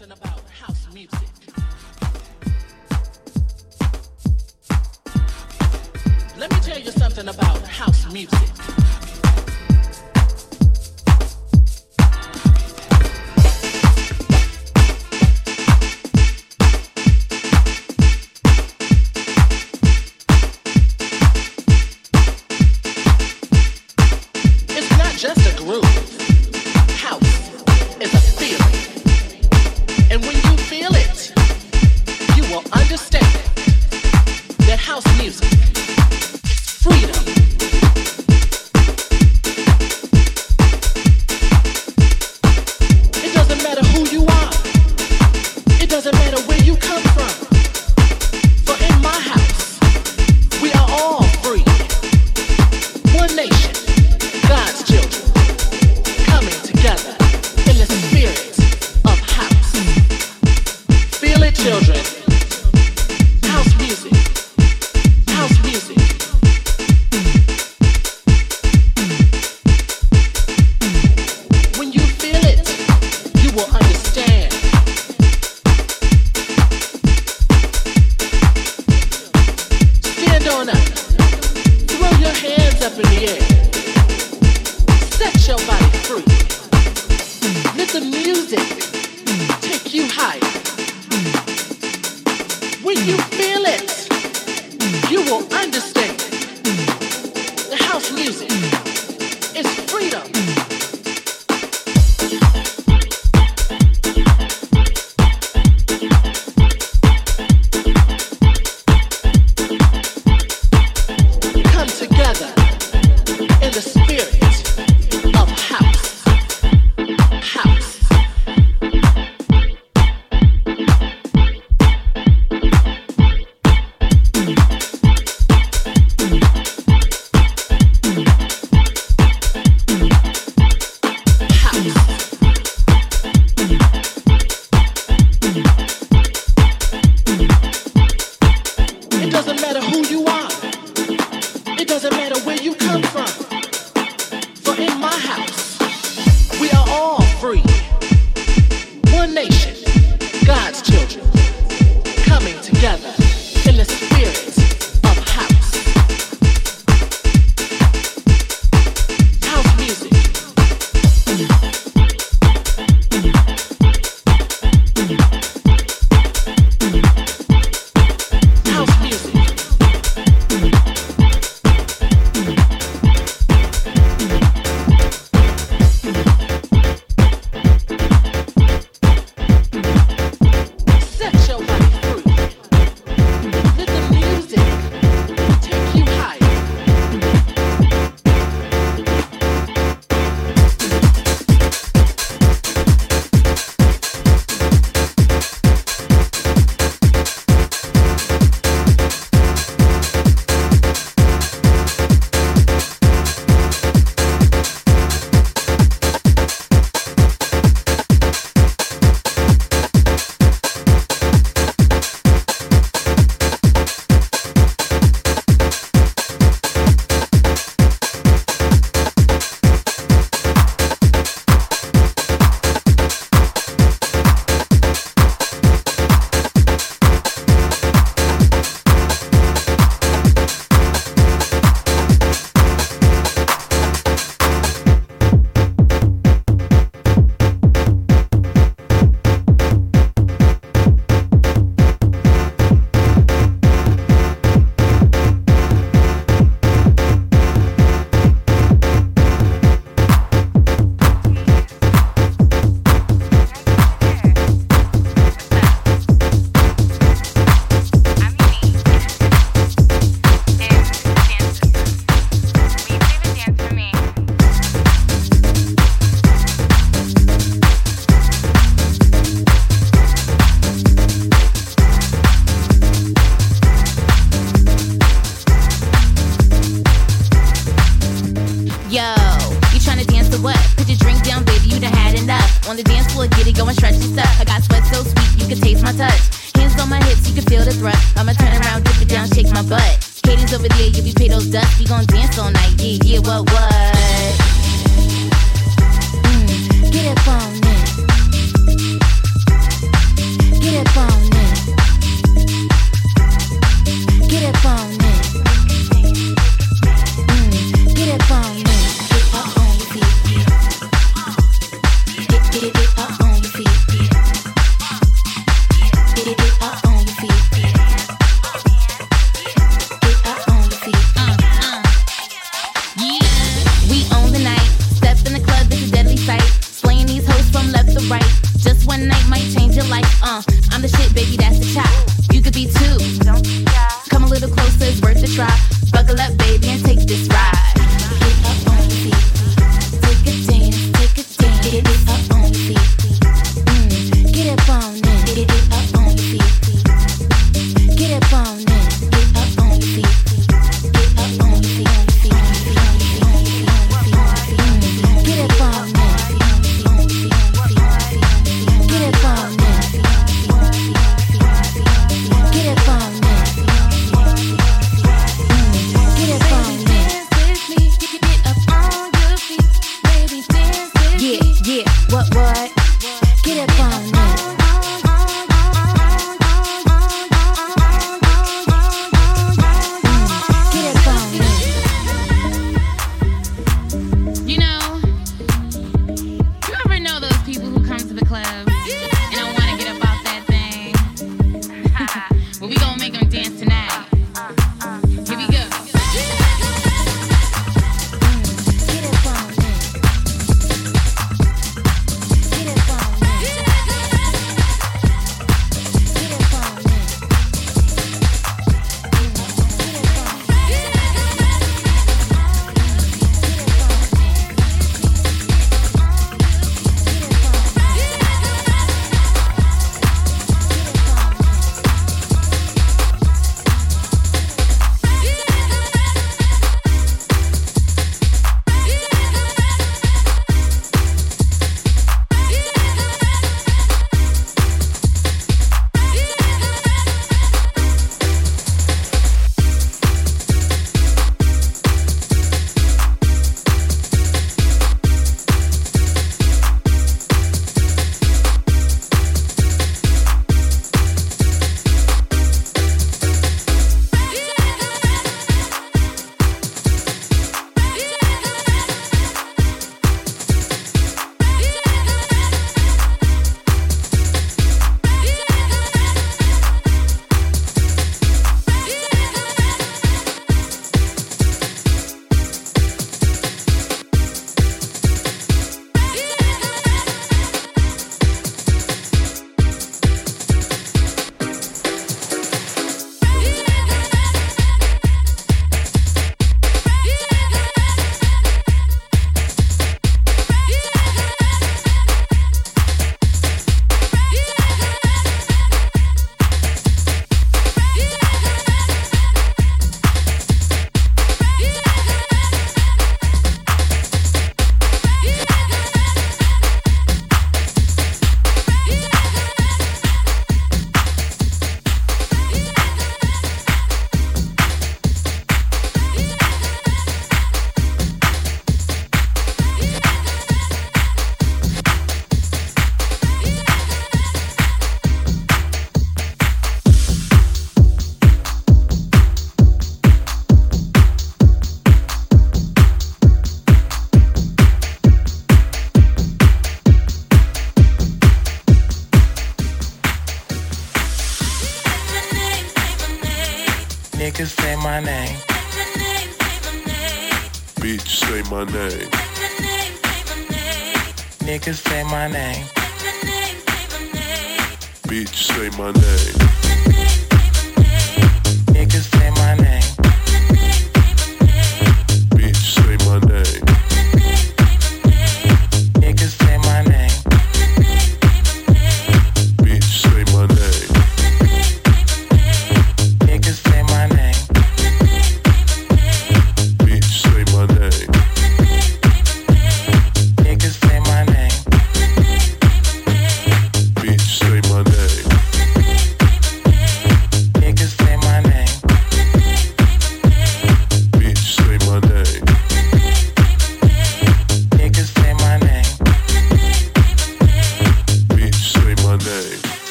something about house music. Let me tell you something about house music.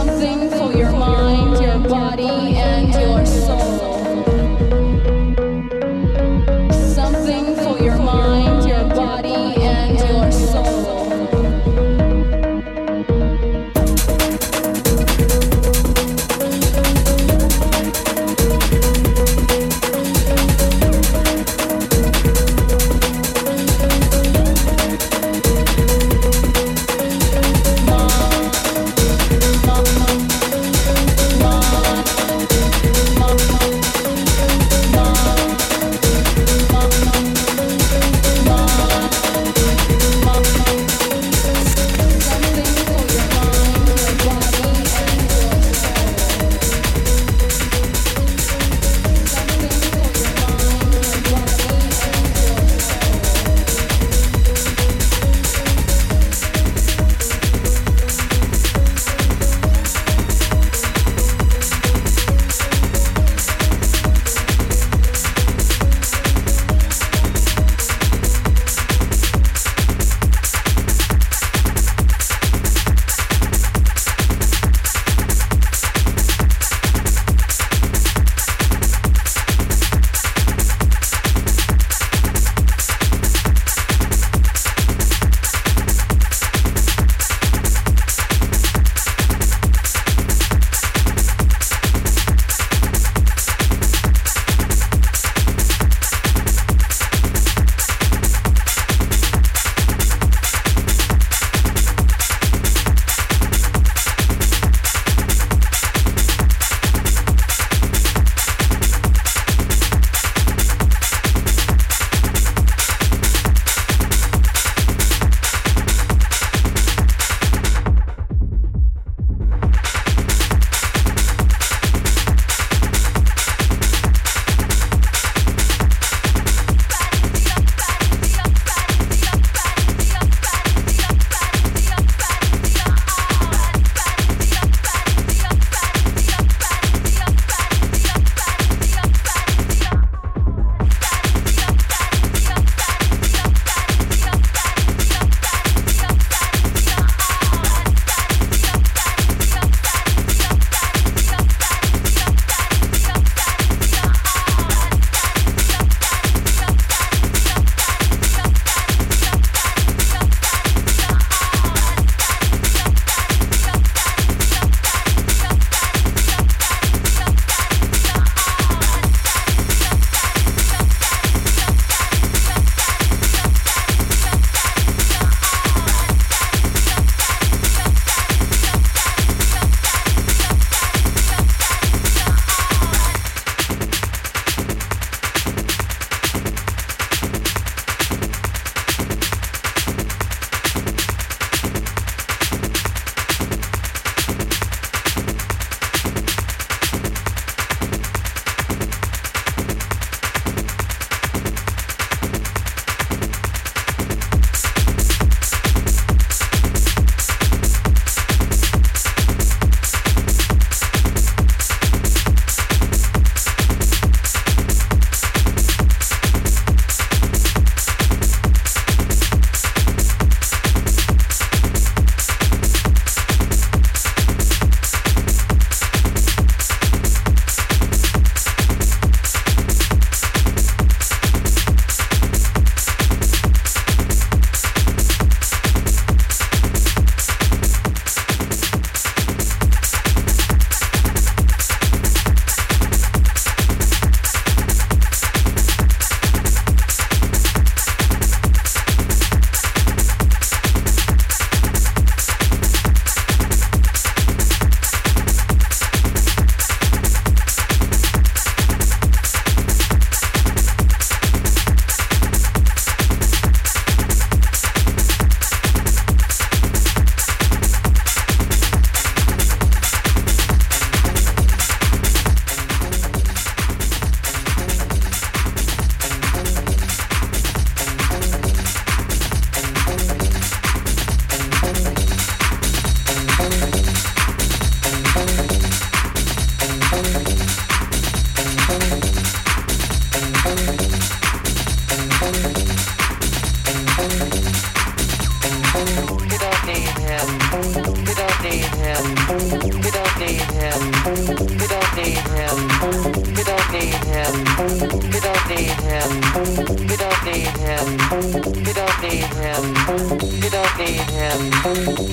something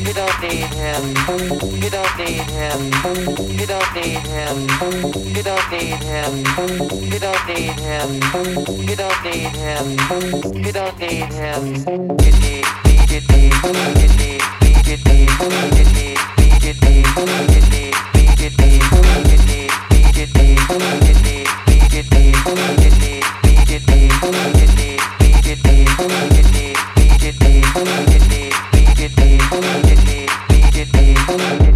You don't need him. You don't need him. You don't need him. You don't need him. You don't need him. You don't need him. You don't need him. You need me. You need me. You need me. You need me. You need me. You need me. You need me. You need me. You need me. You need me. You need me. Get me, get me, get me, get me, get me, get me, get me, get me, immediately, immediately.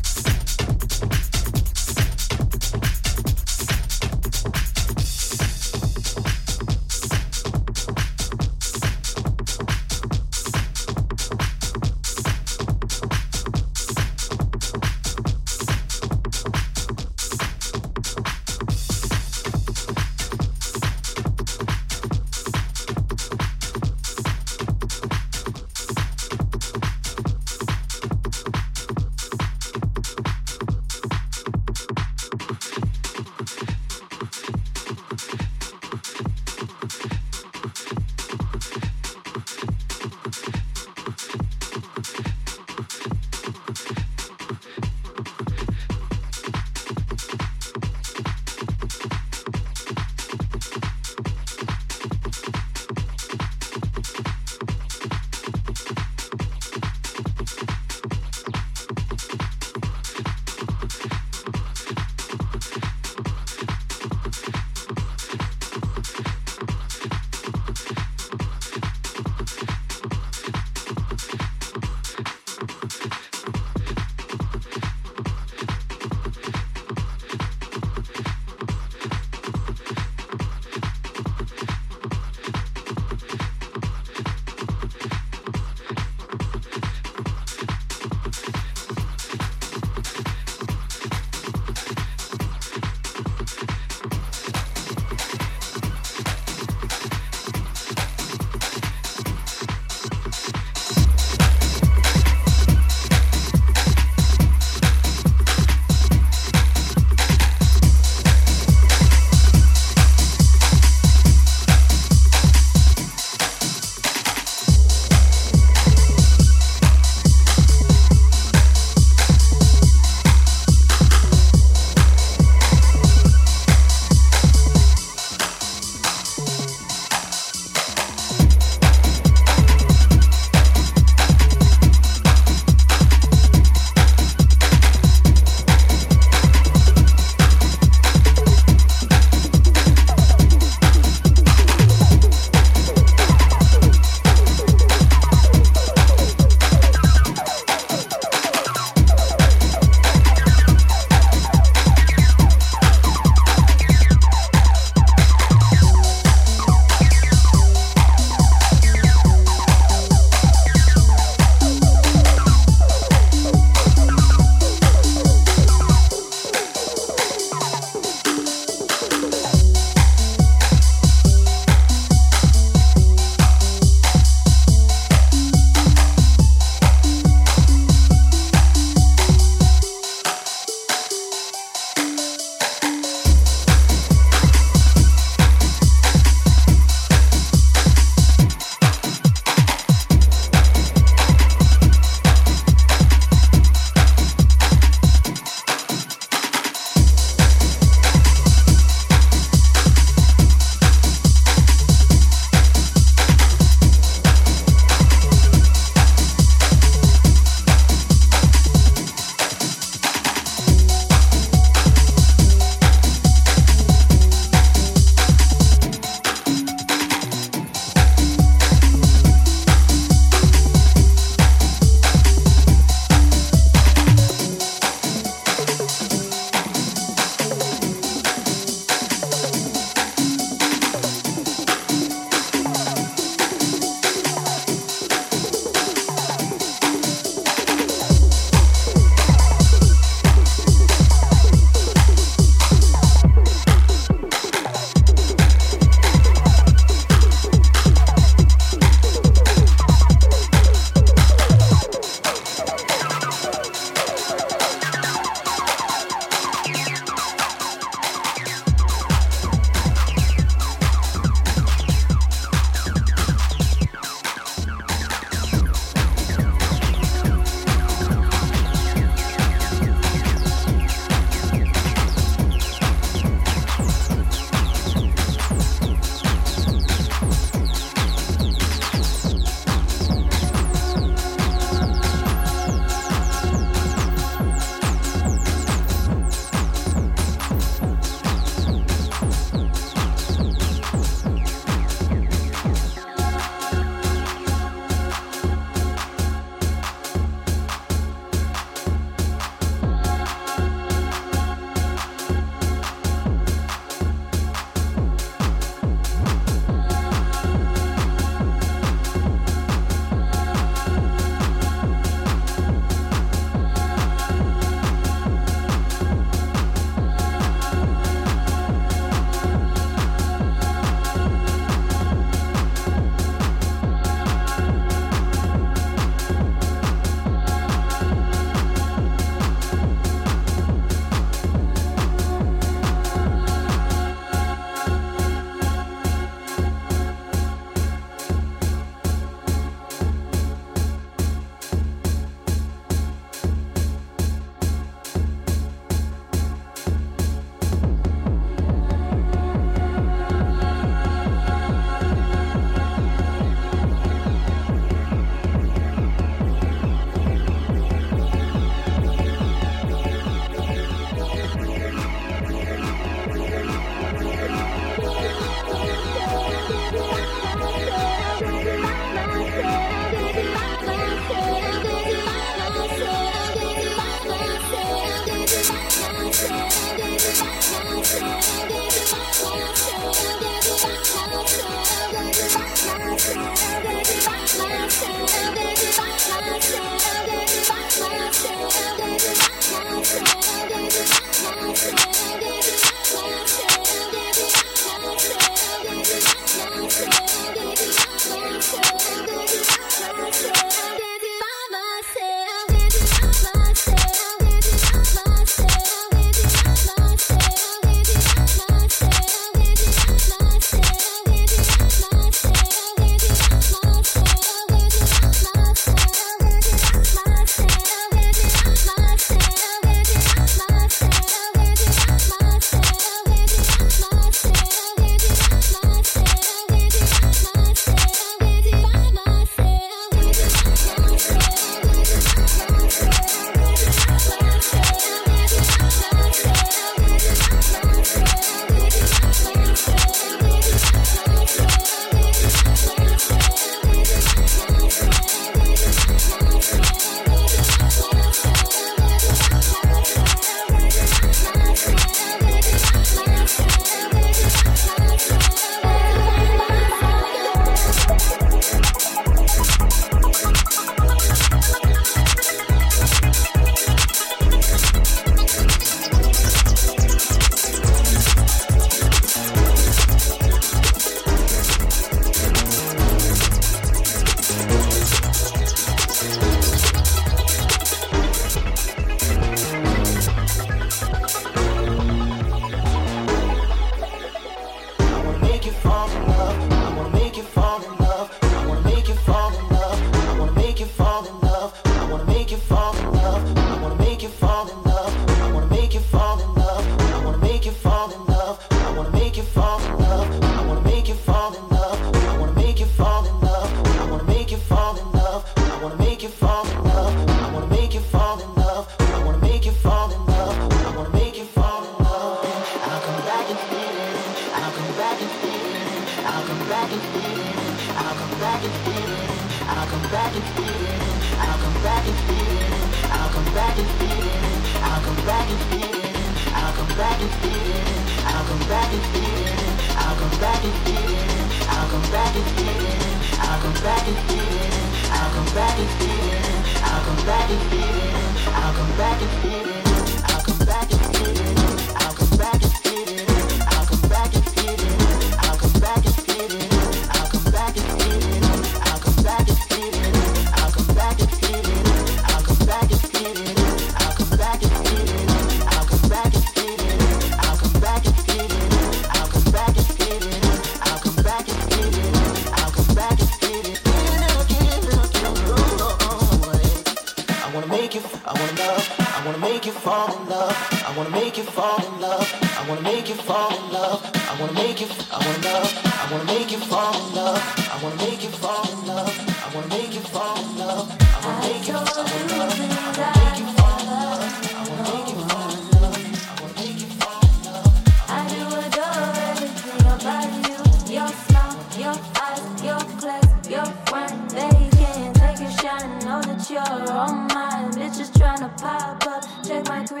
Don't play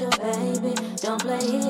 here, baby. It ain't safe here, baby.